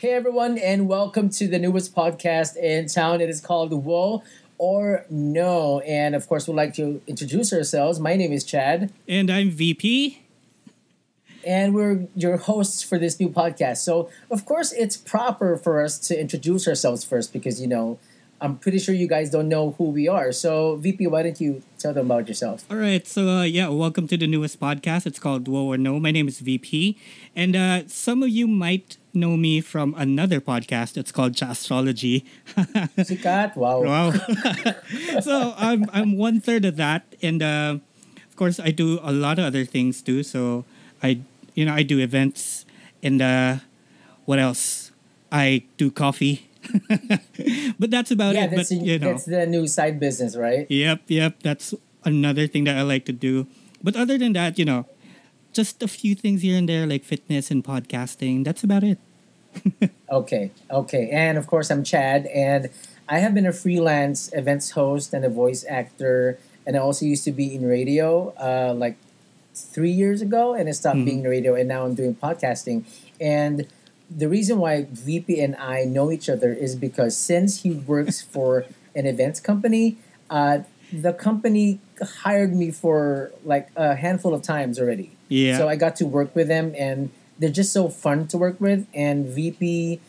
Hey everyone, and welcome to the newest podcast in town. It is called Whoa or No. And of course, we'd like to introduce ourselves. My name is Chad. And I'm VP. And we're your hosts for this new podcast. So, of course, it's proper for us to introduce ourselves first because, you know, I'm pretty sure you guys don't know who we are. So, VP, why don't you tell them about yourself? All right. So, uh, yeah, welcome to the newest podcast. It's called Whoa or No. My name is VP. And uh, some of you might know me from another podcast. It's called Astrology. Sikat, wow. Wow. so I'm I'm one third of that, and uh, of course I do a lot of other things too. So I you know I do events, and uh, what else? I do coffee. but that's about yeah, it. That's, but you know, that's the new side business, right? Yep, yep. That's another thing that I like to do. But other than that, you know, just a few things here and there like fitness and podcasting. That's about it. okay, okay. And of course, I'm Chad, and I have been a freelance events host and a voice actor, and I also used to be in radio uh, like three years ago, and I stopped mm-hmm. being in radio, and now I'm doing podcasting. And the reason why VP and I know each other is because since he works for an events company, uh, the company hired me for like a handful of times already. Yeah. So I got to work with them, and they're just so fun to work with. And VP,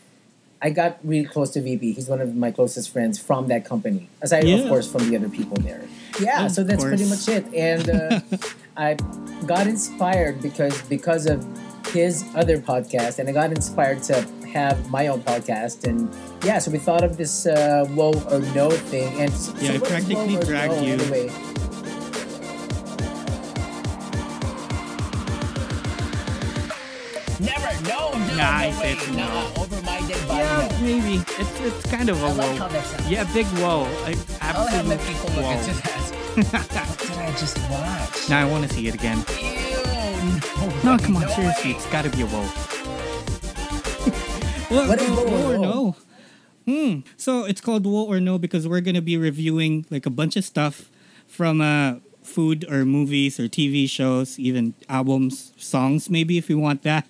I got really close to VP. He's one of my closest friends from that company, aside yeah. of course from the other people there. Yeah, of so that's course. pretty much it. And uh, I got inspired because because of his other podcast, and I got inspired to have my own podcast. And yeah, so we thought of this uh, whoa or no thing. And yeah, so I practically dragged no, you. Anyway? Nice. It's nah, over my dead body. Yeah, maybe. It's it's kind of a I whoa. Like yeah, big whoa. I, I'll have my people look into that. what did I just watch? Now I want to see it again. Ew, no, no come on, no seriously, way. it's got to be a whoa. well, what is whoa, whoa or no? Hmm. So it's called Whoa or No because we're gonna be reviewing like a bunch of stuff from uh food or movies or TV shows, even albums, songs, maybe if you want that.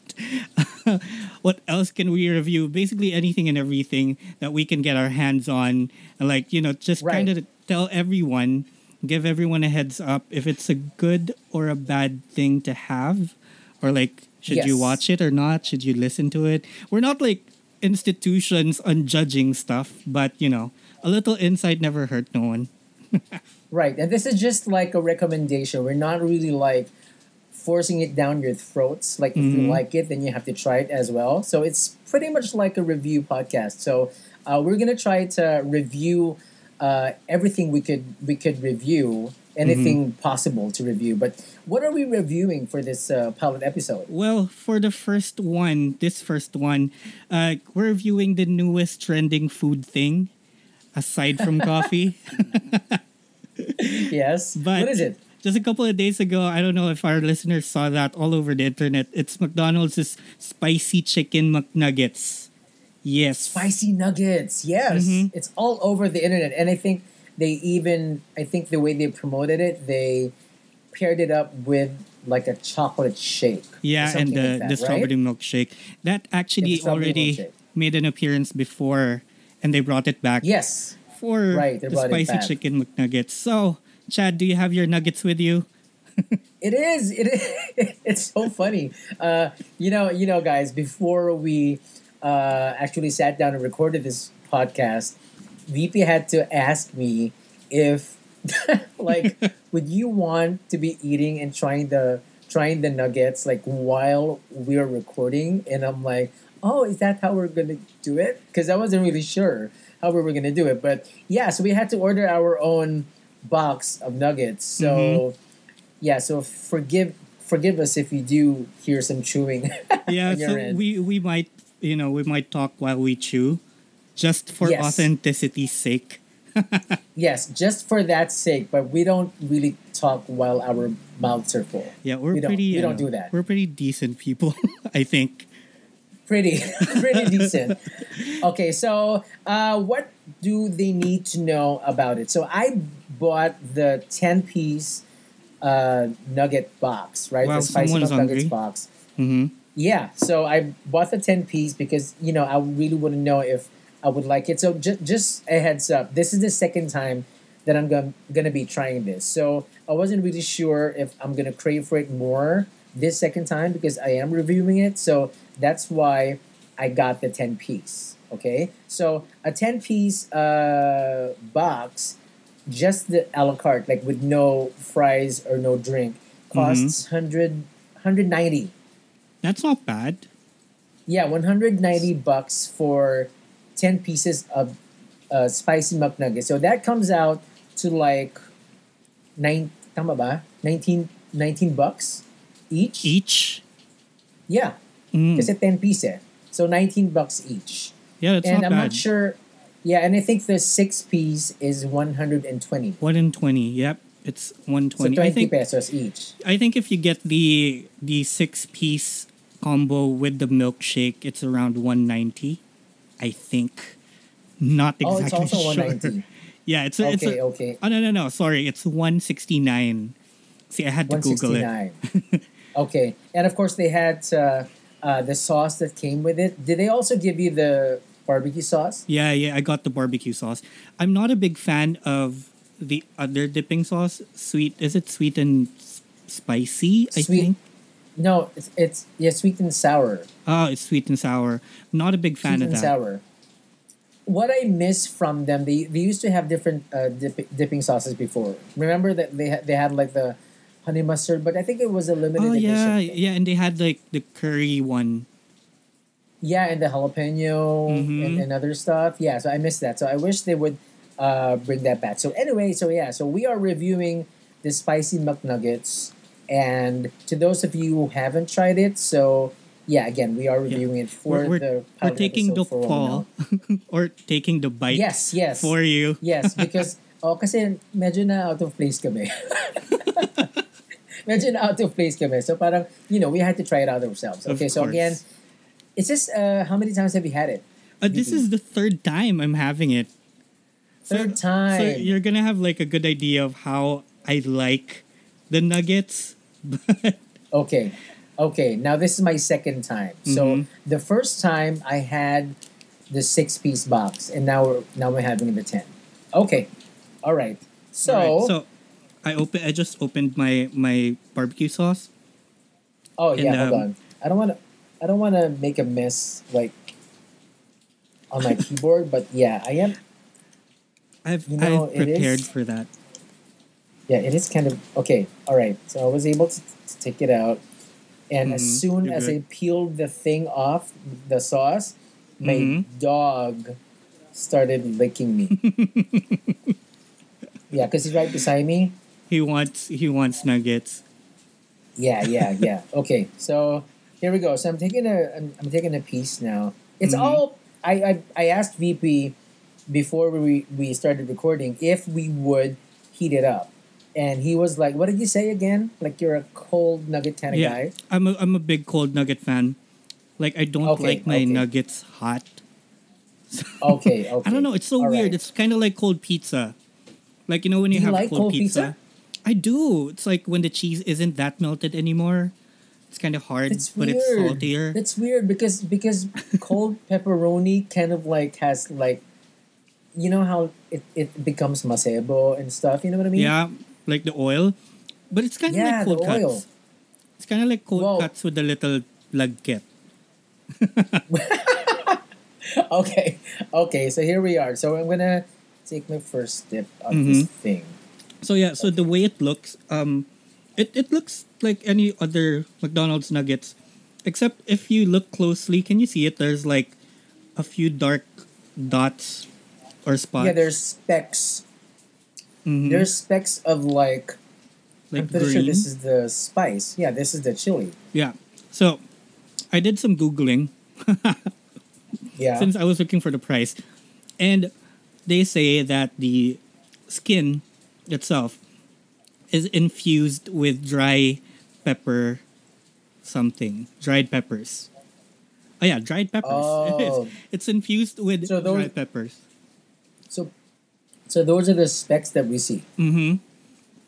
what else can we review? Basically, anything and everything that we can get our hands on, and like you know, just right. kind of tell everyone, give everyone a heads up if it's a good or a bad thing to have, or like should yes. you watch it or not? Should you listen to it? We're not like institutions on judging stuff, but you know, a little insight never hurt no one. right, and this is just like a recommendation. We're not really like forcing it down your throats. Like if mm-hmm. you like it, then you have to try it as well. So it's pretty much like a review podcast. So uh, we're gonna try to review uh, everything we could we could review, anything mm-hmm. possible to review. But what are we reviewing for this uh, pilot episode? Well, for the first one, this first one, uh, we're reviewing the newest trending food thing, aside from coffee. yes, but what is it? just a couple of days ago, I don't know if our listeners saw that all over the internet. It's McDonald's spicy chicken McNuggets. Yes. Spicy nuggets. Yes. Mm-hmm. It's all over the internet. And I think they even, I think the way they promoted it, they paired it up with like a chocolate shake. Yeah, and the, like that, the strawberry right? milkshake. That actually yeah, already milkshake. made an appearance before and they brought it back. Yes. For right, the spicy chicken McNuggets. So, Chad, do you have your nuggets with you? it is. It is. It's so funny. Uh, you know, you know, guys. Before we uh, actually sat down and recorded this podcast, VP had to ask me if, like, would you want to be eating and trying the trying the nuggets like while we're recording? And I'm like, oh, is that how we're gonna do it? Because I wasn't really sure how we were gonna do it. But yeah, so we had to order our own box of nuggets. So mm-hmm. yeah, so forgive forgive us if you do hear some chewing. yeah, so end. we we might you know we might talk while we chew, just for yes. authenticity's sake. yes, just for that sake, but we don't really talk while our mouths are full. Yeah, we're we pretty. we don't do that. We're pretty decent people, I think. Pretty, pretty decent. Okay, so uh, what do they need to know about it? So I bought the 10 piece uh, nugget box, right? Wow, the spicy nuggets box. Mm-hmm. Yeah, so I bought the ten piece because you know I really want to know if I would like it. So just just a heads up, this is the second time that I'm gonna gonna be trying this. So I wasn't really sure if I'm gonna crave for it more this second time because I am reviewing it. So that's why I got the ten piece. Okay, so a ten piece uh, box, just the a la carte, like with no fries or no drink, costs 100, 190 That's not bad. yeah, 190 bucks for 10 pieces of uh, spicy McNuggets. So that comes out to like nine tama ba? 19 19 bucks each. Each. Yeah, Mm. kasi 10 piece eh. So 19 bucks each. Yeah, that's and not I'm bad. not sure yeah, and I think the 6 piece is 120. 120. Yep, it's 120. So twenty. 20 I think. pesos each. I think if you get the the six piece combo with the milkshake, it's around one ninety. I think. Not exactly. Oh, it's also sure. 190. Yeah, it's a, it's Okay, a, okay. Oh no no no! Sorry, it's one sixty nine. See, I had to Google it. 169. okay. And of course, they had uh, uh, the sauce that came with it. Did they also give you the barbecue sauce? Yeah, yeah, I got the barbecue sauce. I'm not a big fan of the other dipping sauce. Sweet, is it sweet and spicy? I Sweet. think. No, it's, it's yeah, sweet and sour. Oh, it's sweet and sour. Not a big fan of sweet and that. sour. What I miss from them, they, they used to have different uh, dip, dipping sauces before. Remember that they had, they had like the honey mustard, but I think it was a limited Oh yeah, edition. yeah, and they had like the curry one. Yeah, and the jalapeno Mhm. and, and other stuff. Yeah, so I missed that. So I wish they would uh, bring that back. So anyway, so yeah, so we are reviewing the spicy McNuggets, and to those of you who haven't tried it, so yeah, again, we are reviewing it for We're, we're, the we're taking the episode for what we fall or taking the bite Yes, yes. for you. Yes, because oh kasi medyo na out of place kami. medyo na out of place kami. So parang, you know, we had to try it out ourselves. Okay, so again, it's just uh, how many times have you had it? Uh, this is the third time I'm having it. So- Third time. So you're gonna have like a good idea of how I like the nuggets. Okay. Okay. Now this is my second time. So Mhm. the first time I had the six piece box and now we're now we're having the ten. Okay. All right. So, Alright, so I open. I just opened my my barbecue sauce. oh yeah, and, hold um, on. I don't wanna I don't wanna make a mess like on my keyboard, but yeah, I am I've You know, I've prepared for that. Yeah, it is kind of okay. All right. So I was able to, to take it out. And as Mhm, soon you're as good. I peeled the thing off, the sauce, my Mhm. dog started licking me. yeah, because he's right beside me. He wants he wants nuggets. Yeah, yeah, yeah. Okay, so here we go. So I'm taking a I'm, I'm taking a piece now. It's Mhm. all I, I I asked VP before we we started recording if we would heat it up, and he was like, "What did you say again? Like you're a cold nugget kind of yeah, guy." I'm a I'm a big cold nugget fan. Like I don't Okay, like my okay. nuggets hot. Okay, okay. I don't know. It's so All weird. right. It's kind of like cold pizza. Like you know when you you have like cold, cold pizza? I do. It's like when the cheese isn't that melted anymore. It's kind of hard, It's but weird. it's saltier. That's weird because because cold pepperoni kind of like has like, you know how it, it becomes masebo and stuff. You know what I mean? yeah, like the oil, but it's kind of Yeah, like cold the oil. It's kind of like cold Well- cuts with a little lagkit. okay, okay. So here we are. So I'm gonna take my first dip of this Mm-hmm. thing. So yeah, so the way it looks, um, it, it looks like any other McDonald's nuggets, except if you look closely, can you see it? There's like a few dark dots or spots. Yeah, there's specks. Mhm. There's specks of like. I'm like pretty green. sure this is the spice. Yeah, this is the chili. yeah. So I did some googling Yeah. since I was looking for the price, and they say that the skin itself is infused with dry pepper something dried peppers oh yeah dried peppers Oh. it's, it's infused with So those- dried peppers so, so those are the specks that we see. mm-hmm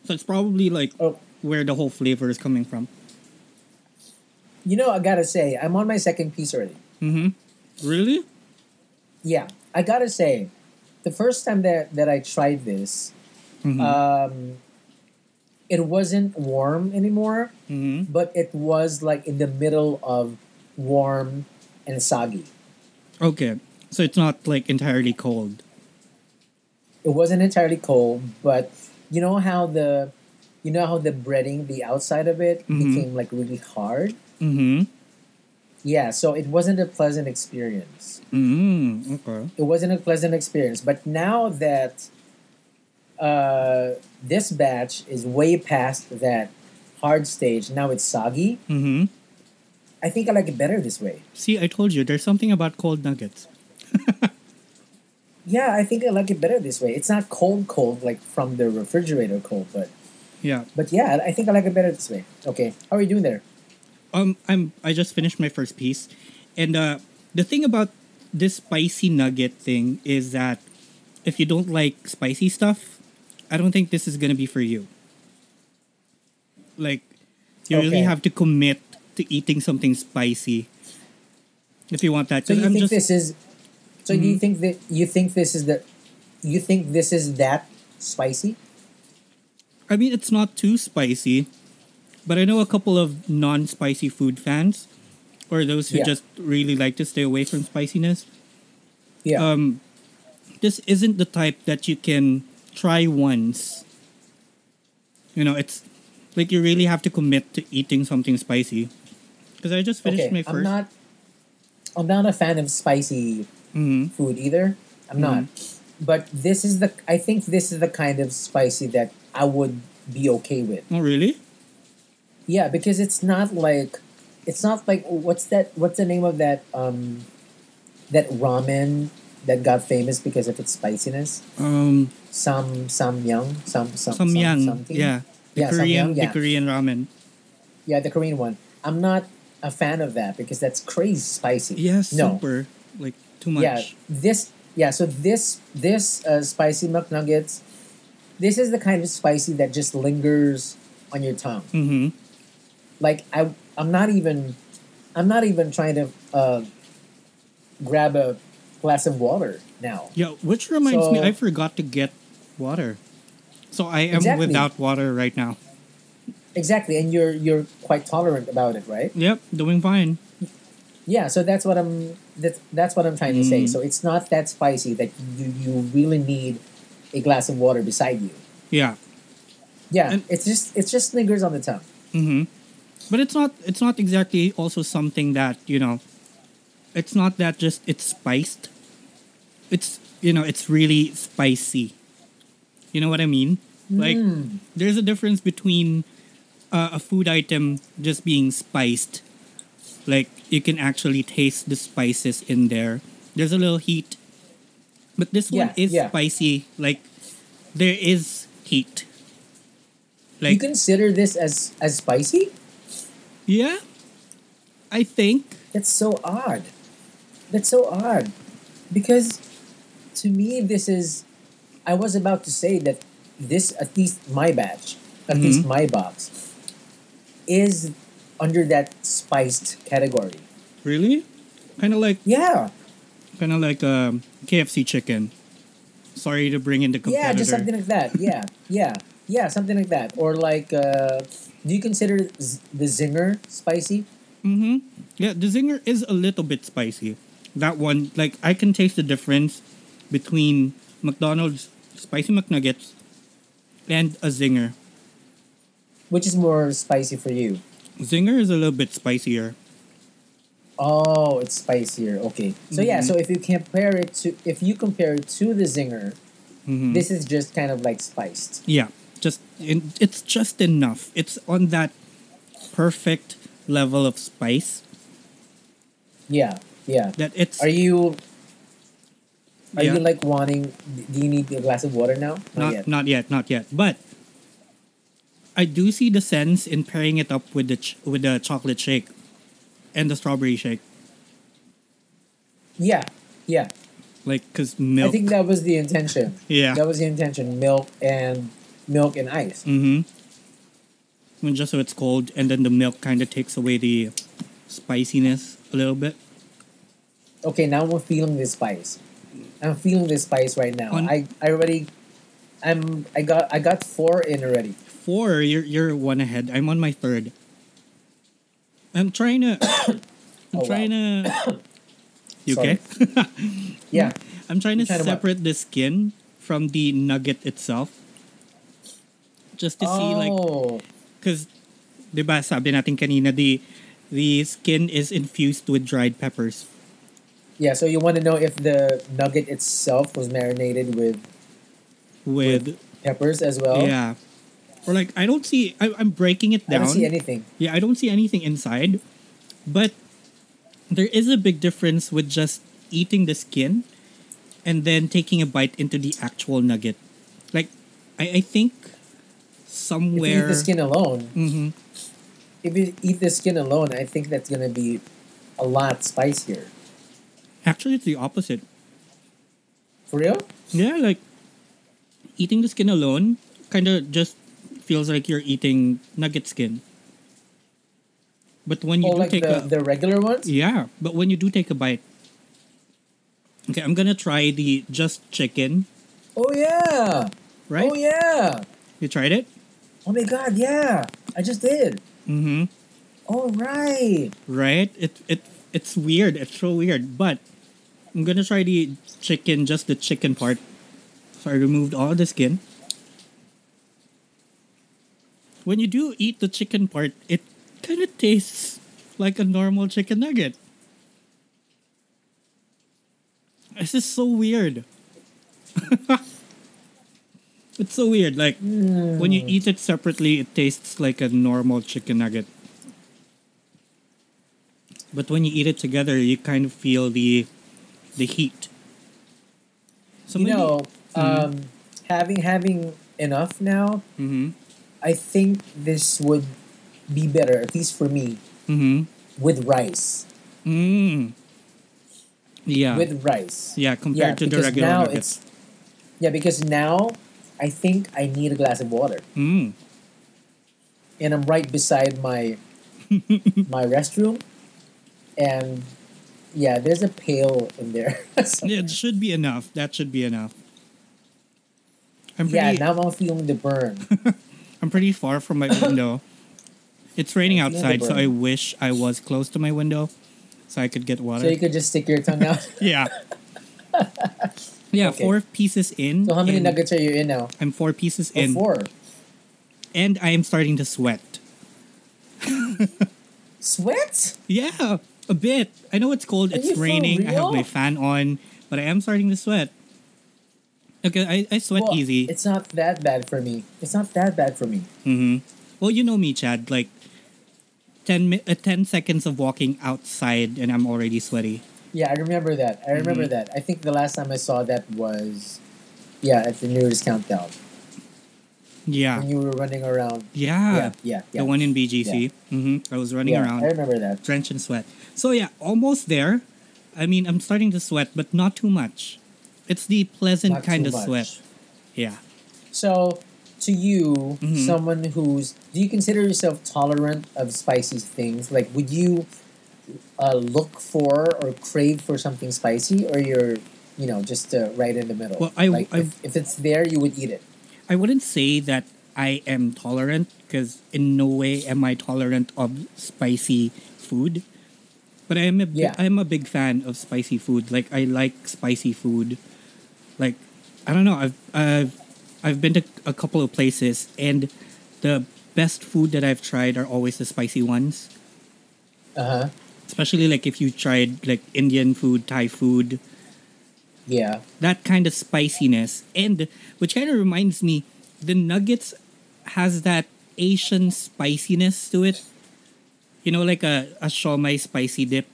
so it's probably like Oh, where the whole flavor is coming from You know, I gotta say, I'm on my second piece already. Mm-hmm. Really? Yeah, I gotta say, the first time that that I tried this, Mm-hmm. um, it wasn't warm anymore, mm-hmm. but it was like in the middle of warm and soggy. Okay. So it's not like entirely cold. It wasn't entirely cold, but you know how the, you know how the breading, the outside of it Mhm. became like really hard. Mm-hmm. Yeah, so it wasn't a pleasant experience. Mm-hmm. Okay. It wasn't a pleasant experience. But now that uh, this batch is way past that hard stage, now it's soggy. Mm-hmm. I think I like it better this way. See, I told you there's something about cold nuggets. Yeah, I think I like it better this way. It's not cold, cold like from the refrigerator cold, but Yeah. but yeah, I think I like it better this way. Okay, how are you doing there? Um, I'm. I just finished my first piece, and uh, the thing about this spicy nugget thing is that if you don't like spicy stuff, I don't think this is gonna be for you. Like, you really have to commit to eating something spicy if you want that. So you I'm think just this is? So do you think that you think this is the? You think this is that spicy? I mean, it's not too spicy, but I know a couple of non-spicy food fans, or those who Yeah. just really like to stay away from spiciness. Yeah. Um, this isn't the type that you can try once. You know, it's like you really have to commit to eating something spicy. Because I just finished okay, my 1st I'm not. I'm not a fan of spicy Mhm. food either. I'm not. But this is the. I think this is the kind of spicy that I would be okay with. Oh, really? Yeah, because it's not like, it's not like what's that? What's the name of that? Um, that ramen that got famous because of its spiciness. Um, Some samyang, some some samyang. something. Yeah. The Yeah, Korean, samyang, the yeah. Korean ramen. Yeah, the Korean one. I'm not a fan of that because that's crazy spicy. Yeah, no. super. Like too much. Yeah, this. Yeah, so this this uh, spicy McNuggets, this is the kind of spicy that just lingers on your tongue. Mm-hmm. Like I, I'm not even, I'm not even trying to uh, grab a glass of water now. Yeah, which reminds me, I forgot to get water. So I am Exactly. without water right now. Exactly, and you're you're quite tolerant about it, right? Yep, doing fine. Yeah, so that's what I'm that's that's what I'm trying to say. Mm. So it's not that spicy that you you really need a glass of water beside you. Yeah. Yeah, And- it's just it's just lingers on the tongue. Mm-hmm. But it's not it's not exactly also something that, you know, it's not that just it's spiced. It's you know, it's really spicy. You know what I mean? Like Mm. there's a difference between uh, a food item just being spiced. Like you can actually taste the spices in there. There's a little heat. But this one is yeah. spicy. Like there is heat. Like you consider this as as spicy? yeah. I think That's so odd. That's so odd. Because to me this is I was about to say that this at least my batch, at least Mhm. my box is under that spiced category. really kind of like Yeah. kind of like um, KFC chicken. Sorry to bring in the competitor. Yeah, just something like that. Yeah, yeah, yeah, something like that. Or like, uh, do you consider z- the zinger spicy? Mm-hmm. Yeah, the zinger is a little bit spicy. That one, like, I can taste the difference between McDonald's spicy McNuggets and a zinger. Which is more spicy for you? Zinger is a little bit spicier. Oh, it's spicier. Okay. So yeah, Mhm. so if you compare it to if you compare it to the zinger, Mhm. this is just kind of like spiced. yeah, just in, it's just enough. It's on that perfect level of spice Yeah, yeah. that it's Are you are Yeah. you like wanting? Do you need a glass of water now? not yet. not yet, not yet. But I do see the sense in pairing it up with the ch- with the chocolate shake and the strawberry shake, Yeah, yeah. like because milk. I think that was the intention. yeah. That was the intention. Milk and milk and ice. Mm-hmm. When just so it's cold, and then the milk kind of takes away the spiciness a little bit. Okay, now I'm feeling the spice. I'm feeling the spice right now. On- I, I already I'm I got I got four in already. Four, you're you're one ahead. I'm on my third. I'm trying to. I'm Oh, wow. trying to. You Sorry. okay? Yeah. I'm trying to Trying to separate the skin from the nugget itself. Just to see like oh, Because, di ba, sabi natin kanina, the, the skin is infused with dried peppers. yeah. So you want to know if the nugget itself was marinated with With, peppers as well? yeah. Or like, I don't see, I, I'm breaking it down. I don't see anything. yeah, I don't see anything inside. But there is a big difference with just eating the skin and then taking a bite into the actual nugget. Like, I, I think If you somewhere. eat the skin alone, Mm-hmm. if you eat the skin alone, I think that's gonna be a lot spicier. Actually, it's the opposite. For real? Yeah, like eating the skin alone kind of just feels like you're eating nugget skin. But when you Oh, do like take the, a the regular ones? yeah, but when you do take a bite, okay, I'm gonna try the just chicken. Oh yeah. Right? Oh yeah. You tried it? Oh my god, yeah. I just did. Mm-hmm. All right. right. Right? It it it's weird. It's so weird. But I'm gonna try the chicken, just the chicken part. So I removed all the skin. When you do eat the chicken part, it kind of tastes like a normal chicken nugget. This is so weird. it's so weird. Like when you eat it separately, it tastes like a normal chicken nugget. But when you eat it together, you kind of feel the the heat. So you maybe- know, um, having having enough now, Mhm. I think this would be better, at least for me, Mhm. with rice. Mm. Yeah. With rice. yeah, Yeah, compared to the regular now nuggets. it's yeah, because now I think I need a glass of water, Mm. and I'm right beside my my restroom, and yeah, there's a pail in there. Yeah, it should be enough. That should be enough. I'm yeah, pretty now I'm feeling the burn. I'm pretty far from my window. It's raining I feel the outside, so I wish I was close to my window so I could get water. so you could just stick your tongue out. yeah. yeah, Okay. four pieces in. So how many nuggets are you in now? I'm four pieces Oh, in. four. And I am starting to sweat. Sweat? Yeah, a bit. I know it's cold, Are it's raining, I have my fan on, but I am starting to sweat. Okay, I, I sweat Well, easy. It's not that bad for me. It's not that bad for me. hmm Well, you know me, Chad. Like, 10, mi- uh, 10 seconds of walking outside and I'm already sweaty. Yeah, I remember that. I remember Mhm. that. I think the last time I saw that was, yeah, at the New Year's countdown Yeah. when you were running around. Yeah. Yeah, yeah, yeah. The one in BGC. hmm I was running yeah, around, I remember that. drenched in sweat. So, yeah, almost there. I mean, I'm starting to sweat, but not too much. It's the pleasant Not kind of much. sweat. Yeah. So, to you, Mhm. someone who's, do you consider yourself tolerant of spicy things? Like, would you uh, look for or crave for something spicy, or you're, you know, just uh, right in the middle? Well, I- like, I- if, if it's there, you would eat it. I wouldn't say that I am tolerant because in no way am I tolerant of spicy food. But I am a Yeah. I am a big fan of spicy food. Like I like spicy food. Like I don't know. I've I've I've been to a couple of places and the best food that I've tried are always the spicy ones. Uh huh. Especially like if you tried like Indian food, Thai food, Yeah. that kind of spiciness and which kind of reminds me the nuggets has that asian spiciness to it you know like a, a siomai spicy dip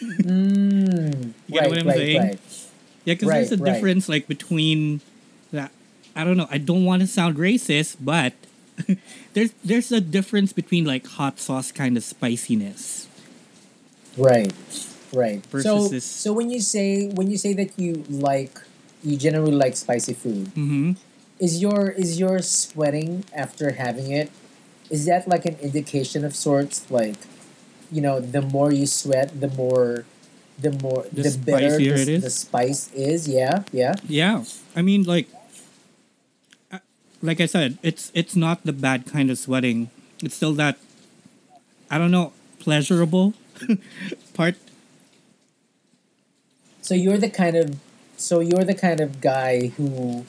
Mm, You right, what I'm right, saying? right. Yeah because there's a Right, right. difference like between that i don't know i don't want to sound racist but there's there's a difference between like hot sauce kind of spiciness Right, right. So, this- so when you say when you say that you like, you generally like spicy food. mm-hmm. Is your is your sweating after having it? Is that like an indication of sorts? Like, you know, the more you sweat, the more, the more, The the, better the, it is? the spice is. Yeah, yeah. Yeah, I mean, like, uh, like I said, it's it's not the bad kind of sweating. It's still that, I don't know, pleasurable part. So you're the kind of, so you're the kind of guy who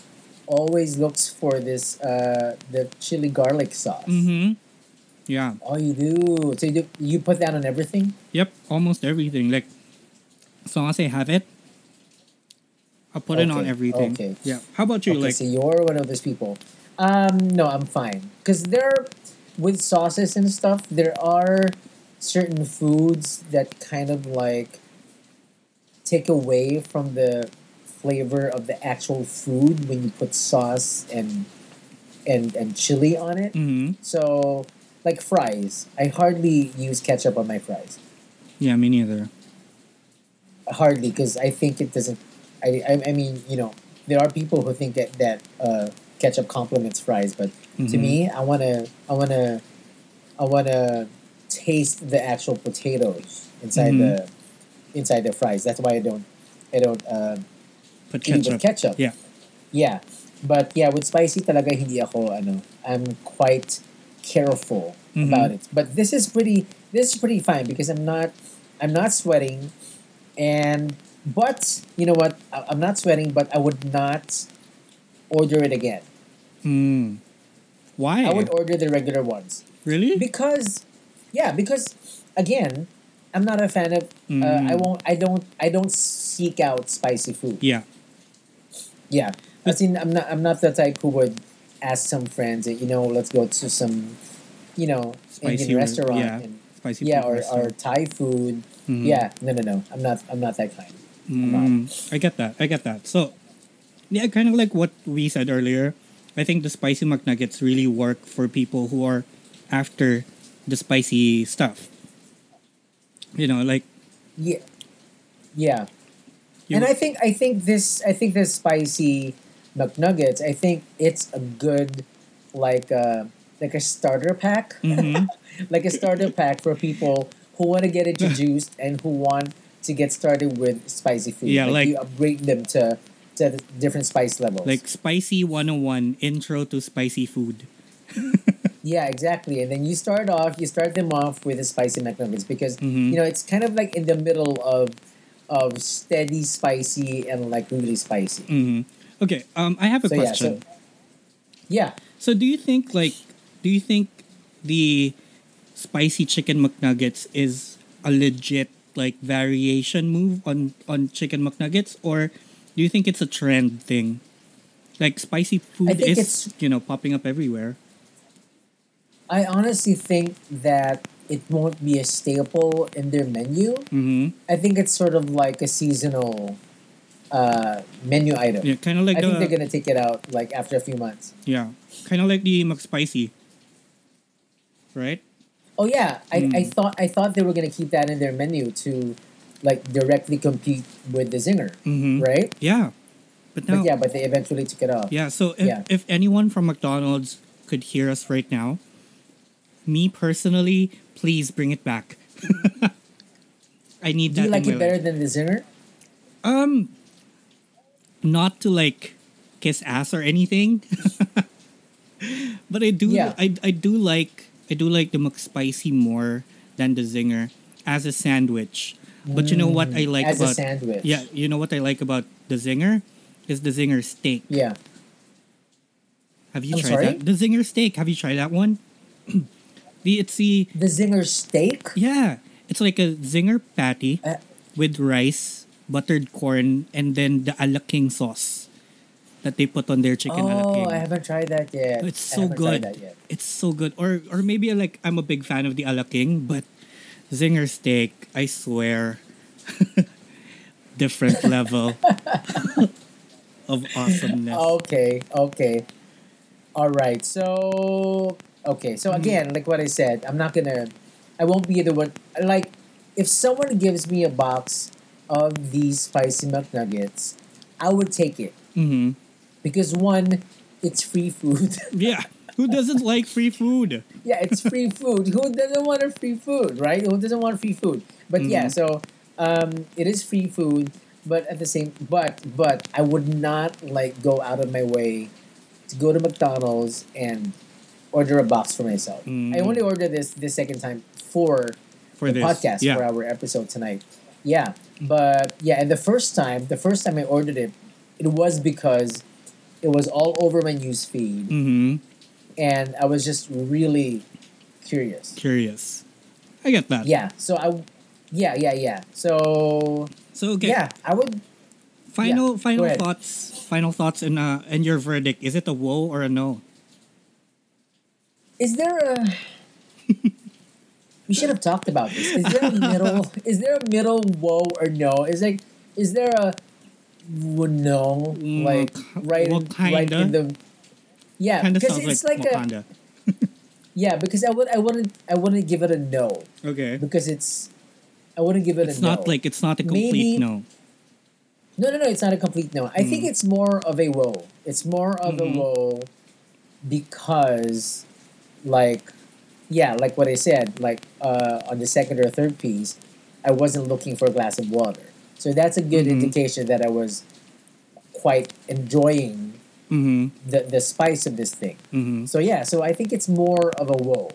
always looks for this, uh, the chili garlic sauce. Mm-hmm. Yeah. Oh, you do. So you do, you put that on everything. Yep. Almost everything. Like, as long as I have it, I'll put it on everything. okay. Yeah. How about you? okay, like, so you're one of those people. Um, no, I'm fine. Cause there, with sauces and stuff, there are certain foods that kind of like take away from the flavor of the actual food when you put sauce and and and chili on it. mm-hmm. So, like fries, I hardly use ketchup on my fries. Yeah, me neither. Hardly, because I think it doesn't. I, I I mean, you know, there are people who think that that uh, ketchup complements fries, but to Mhm. me, I wanna I wanna I wanna taste the actual potatoes inside Mhm. the inside the fries. That's why I don't I don't uh, Put ketchup. with ketchup. Yeah. Yeah. But yeah, with spicy talaga hindi ako ano, I'm quite careful Mhm. about it. But this is pretty this is pretty fine because I'm not I'm not sweating and but you know what? I- I'm not sweating but I would not order it again. Mm. Why? I would order the regular ones really? because yeah, because again, I'm not a fan of uh, I Mm. won't I don't I don't seek out spicy food. Yeah. Yeah, I mean, I'm not. I'm not the type who would ask some friends, that, you know, let's go to some, you know, Spicy Indian or- restaurant, yeah, and, Spicy. yeah, food or, or. Thai food. Mhm. Yeah, no, no, no. I'm not. I'm not that kind. Mm, I get that. I get that. So, yeah, kind of like what we said earlier. I think the spicy McNuggets really work for people who are after the spicy stuff. You know, like Yeah, yeah. And I think I think this I think this spicy McNuggets. I think it's a good like a like a starter pack, Mhm. like a starter pack for people who want to get introduced and who want to get started with spicy food. Yeah, like- you upgrade them to to the different spice levels. like spicy 101 intro to spicy food. yeah, exactly. And then you start off, you start them off with the spicy McNuggets because Mhm. you know it's kind of like in the middle of of steady spicy and like really spicy. hmm Okay, um, I have a So yeah, question. so yeah. So do you think like do you think the spicy chicken McNuggets is a legit like variation move on on chicken McNuggets or do you think it's a trend thing? Like spicy food is you know popping up everywhere. I honestly think that it won't be a staple in their menu. Mm-hmm. I think it's sort of like a seasonal uh, menu item. Yeah, kind of like I think they're gonna take it out like after a few months. yeah, kind of like the McSpicy. Right? Oh yeah, I, I Mm. thought I thought they were gonna keep that in their menu to like directly compete with the Zinger, Mm-hmm. right? Yeah. But now But yeah, but they eventually took it off. Yeah, so if, Yeah. if anyone from McDonald's could hear us right now, me personally, please bring it back. I need Do you like it better than the Zinger? Um, not to like kiss ass or anything, but I do. Yeah. I, I do like I do like the McSpicy more than the Zinger as a sandwich. But you know what I like Mm, a about sandwich. yeah, you know what I like about the Zinger is the Zinger steak. Yeah. Have you I'm tried sorry? that? The Zinger steak. Have you tried that one? the it's the The Zinger steak? yeah. It's like a Zinger patty Uh, with rice, buttered corn, and then the alaking sauce that they put on their chicken oh, alaking. I haven't tried that yet. It's so good. It's so good. Or or maybe like I'm a big fan of the alaking, but Zinger steak, I swear, different level of awesomeness. Okay, okay. All right. So, okay. So Mm-hmm. again, like what I said, I'm not gonna, I won't be the one. Like, if someone gives me a box of these spicy McNuggets, I would take it hmm because one, it's free food. Yeah. Who doesn't like free food? yeah, it's free food. Who doesn't want a free food, right? Who doesn't want free food? But yeah, Mhm. so um, it is free food, but at the same, but but I would not like go out of my way to go to McDonald's and order a box for myself. Mm. I only ordered this the second time for For the this. podcast yeah. for our episode tonight. Yeah, but yeah, and the first time, the first time I ordered it, it was because it was all over my news feed, mm-hmm. and I was just really curious. Curious. I get that. Yeah, so I, yeah, yeah, yeah. So So okay. yeah, I would. Final go final thoughts. Final thoughts and uh and your verdict. Is it a whoa or a no? Is there a? we should have talked about this. Is there a middle? is there a middle whoa or no? Is like, is there a w- no? Mm, Like right, well, right in the. Yeah, Kind of because it's like, like, a yeah. Because I would I wouldn't I wouldn't give it a no okay. because it's I wouldn't give it It's a no. not like it's not a complete Maybe- no. No, no, no. It's not a complete no. I think Mm. it's more of a whoa. It's more of Mhm. a whoa because, like, yeah, like what I said, like uh, on the second or third piece, I wasn't looking for a glass of water. So that's a good Mhm. indication that I was quite enjoying Mm-hmm. the, the spice of this thing. Mm-hmm. So yeah, so I think it's more of a whoa.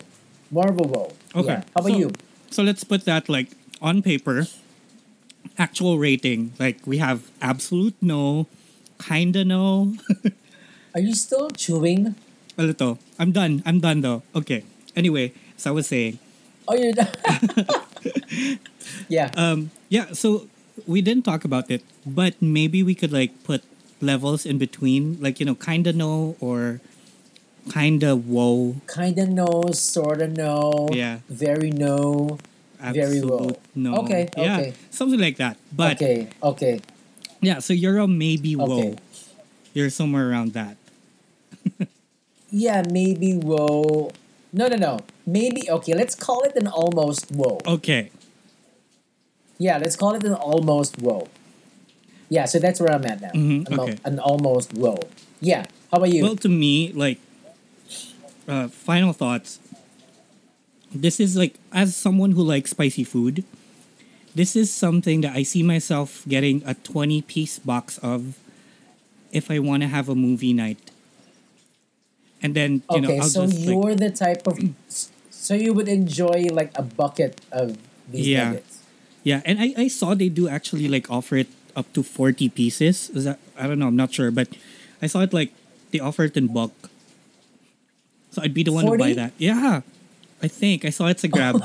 More of a whoa. Okay. Yeah. How about So- you? So let's put that like on paper. Actual rating. Like we have absolute no, kinda no, Are you still chewing? a little. I'm done. I'm done though. Okay. Anyway, so I was saying, Oh, you're done. yeah. um, yeah. So we didn't talk about it, but maybe we could like put levels in between, like you know, kinda no or kinda whoa. Kinda no, sorta no. Yeah. Very no. Very Absolute whoa. no. Okay, Yeah, okay. something like that. But okay, okay, yeah, so you're a maybe whoa. Okay. You're somewhere around that. yeah, maybe whoa. No, no, no. Maybe okay. Let's call it an almost whoa. Okay. Yeah, let's call it an almost whoa. Yeah, so that's where I'm at now. Mhm, An, okay. an almost whoa. Yeah. How about you? Well, to me, like, uh, final thoughts. This is like, as someone who likes spicy food, this is something that I see myself getting a 20 piece box of if I want to have a movie night. And then, you okay, know, I'll so just like, you're the type of. So you would enjoy like a bucket of these Yeah. nuggets. Yeah. And I, I saw they do actually like offer it up to 40 pieces. Is that, I don't know, I'm not sure, but I saw it like they offer it in bulk. So I'd be the one to buy that. Yeah. I think I saw it's a oh grab.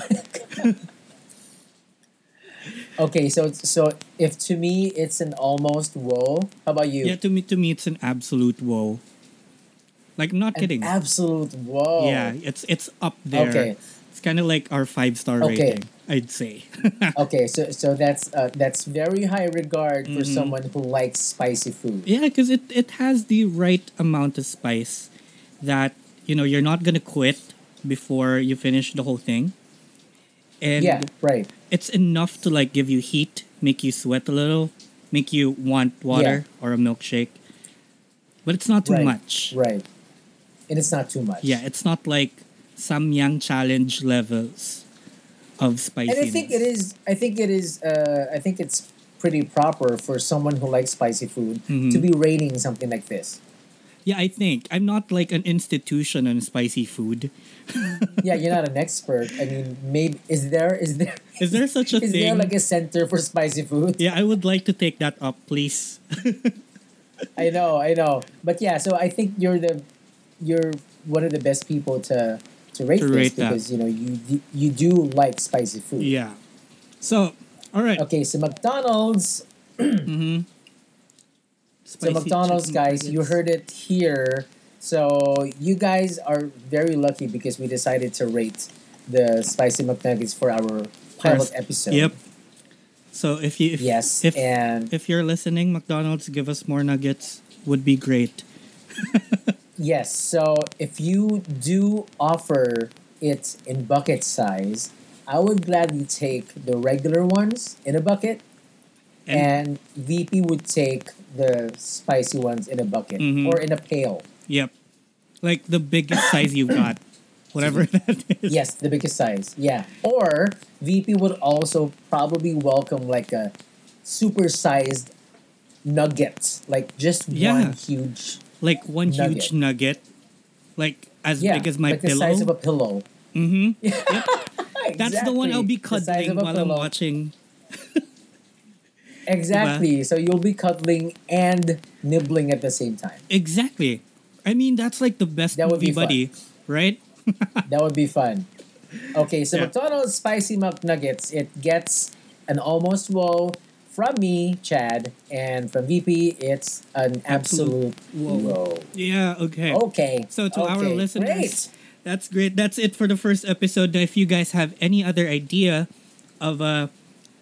Okay, so so if to me it's an almost whoa, how about you? Yeah, to me, to me, it's an absolute whoa. Like, I'm not An kidding. absolute whoa. Yeah, it's it's up there. Okay. It's kind of like our five star Okay. rating, I'd say. Okay, so so that's uh, that's very high regard for Mhm. someone who likes spicy food. yeah, because it it has the right amount of spice that you know you're not gonna quit before you finish the whole thing, and yeah, right. it's enough to like give you heat, make you sweat a little, make you want water or a milkshake, but it's not too right, much. Right. And it's not too much. Yeah, it's not like samyang challenge levels of spiciness. And I think it is I think it is uh, I think it's pretty proper for someone who likes spicy food Mhm. to be rating something like this. Yeah, I think I'm not like an institution on spicy food. Yeah, you're not an expert. I mean, maybe is there is there Is there such a thing is thing? there like a center for spicy food? yeah, I would like to take that up, please. I know, I know. But yeah, so I think you're the you're one of the best people to to rate To this rate that. because you know you you do like spicy food. yeah. So, all right. Okay, so McDonald's. Mm-hmm. So McDonald's guys, you heard it here. So you guys are very lucky because we decided to rate the spicy McNuggets for our pilot First- episode. Yep. So if you if, Yes, if and if you're listening, McDonald's, give us more nuggets. Would be great. yes. So if you do offer it in bucket size, I would gladly take the regular ones in a bucket, and, VP would take the spicy ones in a bucket Mhm. or in a pail. Yep. like the biggest size you've got, whatever that is. Yes, the biggest size. Yeah. Or VP would also probably welcome like a super-sized nuggets, like just Yeah. one huge. Like one huge nugget, like as Yeah, big as my like the pillow. size of a pillow. mm-hmm. Exactly. That's the one I'll be cuddling while I'm watching. Exactly. So you'll be cuddling and nibbling at the same time. Exactly. I mean, that's like the best That would movie be fun. buddy, right? That would be fun. Okay, so Yeah. McDonald's spicy McNuggets, it gets an almost whoa from me, Chad, and from VP, it's an absolute, Absolute whoa. whoa. Yeah. Okay. Okay. So to our listeners, great. that's great. That's it for the first episode. If you guys have any other idea of uh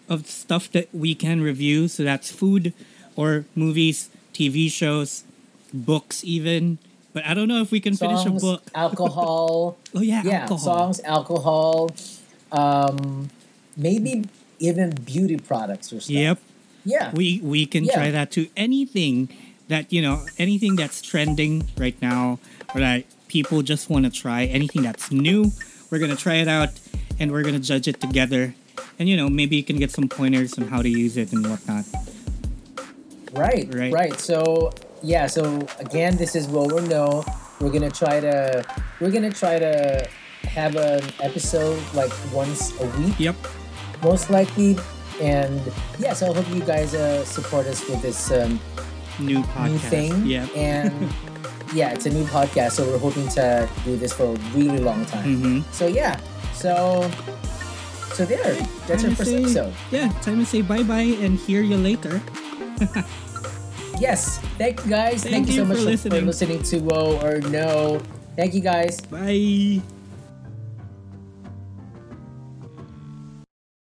of stuff that we can review, so that's food or movies, TV shows, books, even. But I don't know if we can finish a book. alcohol, Oh yeah, yeah, alcohol. songs, alcohol, um, maybe even beauty products or stuff. Yep. Yeah. We we can Yeah. try that to anything that you know, anything that's trending right now, or that people just want to try, anything that's new. We're gonna try it out, and we're gonna judge it together. And you know, maybe you can get some pointers on how to use it and whatnot. Right, Right. right, So yeah, so again, this is what we know. We're gonna try to we're gonna try to have an episode like once a week, Yep. Most likely. And yeah, so I hope you guys uh, support us with this um, New podcast. new thing. Yeah. And yeah, it's a new podcast, so we're hoping to do this for a really long time. Mm-hmm. So yeah, so so there, that's our first say- episode. Yeah, time to say bye bye and hear you later. Yes, thank you guys. Thank Thank, you so much for for listening. listening to Whoa or No. Thank you guys. Bye.